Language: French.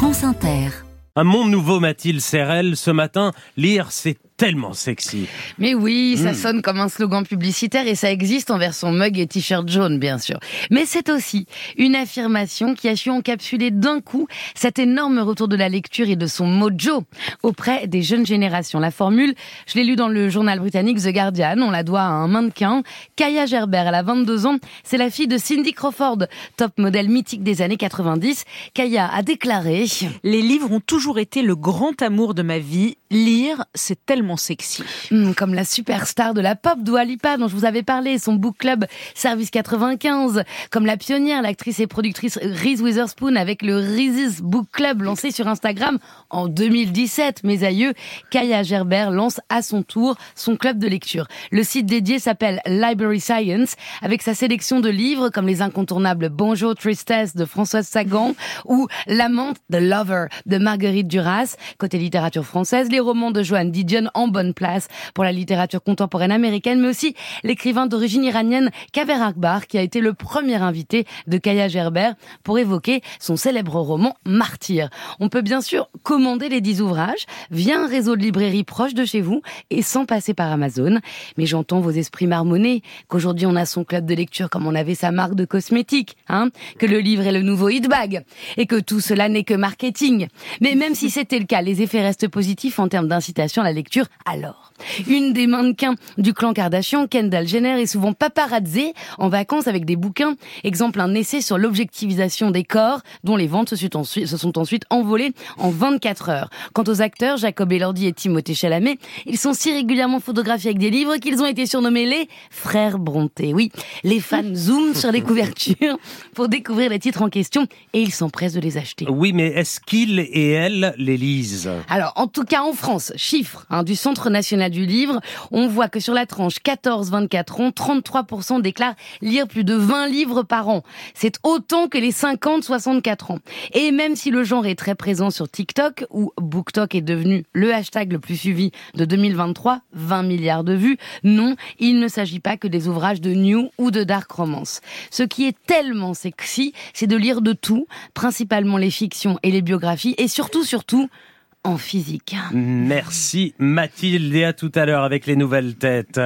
France Inter. Un monde nouveau, Mathilde Serrel. Ce matin, lire, c'est tellement sexy. Mais oui, ça Mm. sonne comme un slogan publicitaire et ça existe en version mug et t-shirt jaune, bien sûr. Mais c'est aussi une affirmation qui a su encapsuler d'un coup cet énorme retour de la lecture et de son mojo auprès des jeunes générations. La formule, je l'ai lu dans le journal britannique The Guardian, on la doit à un mannequin. Kaya Gerber, elle a 22 ans, c'est la fille de Cindy Crawford, top modèle mythique des années 90. Kaya a déclaré... Les livres ont toujours été le grand amour de ma vie. Lire, c'est tellement sexy. Hmm, comme la superstar de la pop Dua Lipa dont je vous avais parlé, son book club Service 95, comme la pionnière, l'actrice et productrice Reese Witherspoon avec le Reese's Book Club lancé sur Instagram en 2017. Mes aïeux, Kaya Gerber lance à son tour son club de lecture. Le site dédié s'appelle Library Science avec sa sélection de livres comme les incontournables Bonjour Tristesse de Françoise Sagan ou L'amante de Lover de Marguerite Duras. Côté littérature française, les romans de Joanne Didion en bonne place pour la littérature contemporaine américaine, mais aussi l'écrivain d'origine iranienne Kaver Akbar, qui a été le premier invité de Kaya Gerber pour évoquer son célèbre roman Martyr. On peut bien sûr commander les 10 ouvrages via un réseau de librairies proche de chez vous et sans passer par Amazon. Mais j'entends vos esprits marmonner qu'aujourd'hui on a son club de lecture comme on avait sa marque de cosmétiques, hein, que le livre est le nouveau hit bag et que tout cela n'est que marketing. Mais même si c'était le cas, les effets restent positifs en termes d'incitation à la lecture. Alors, une des mannequins du clan Kardashian, Kendall Jenner, est souvent paparazzée en vacances avec des bouquins. Exemple, un essai sur l'objectivisation des corps, dont les ventes se sont ensuite, se sont ensuite envolées en 24 heures. Quant aux acteurs, Jacob Elordi et Timothée Chalamet, ils sont si régulièrement photographiés avec des livres qu'ils ont été surnommés les frères Bronté. Oui, les fans zooment sur les couvertures pour découvrir les titres en question et ils s'empressent de les acheter. Oui, mais est-ce qu'ils et elles les lisent? Alors, en tout cas en France, chiffre hein, du Centre national du livre, on voit que sur la tranche 14-24 ans, 33% déclarent lire plus de 20 livres par an. C'est autant que les 50-64 ans. Et même si le genre est très présent sur TikTok, où BookTok est devenu le hashtag le plus suivi de 2023, 20 milliards de vues, non, il ne s'agit pas que des ouvrages de new ou de dark romance. Ce qui est tellement sexy, c'est de lire de tout, principalement les fictions et les biographies, et surtout, surtout, en physique. Merci Mathilde et à tout à l'heure avec les nouvelles têtes.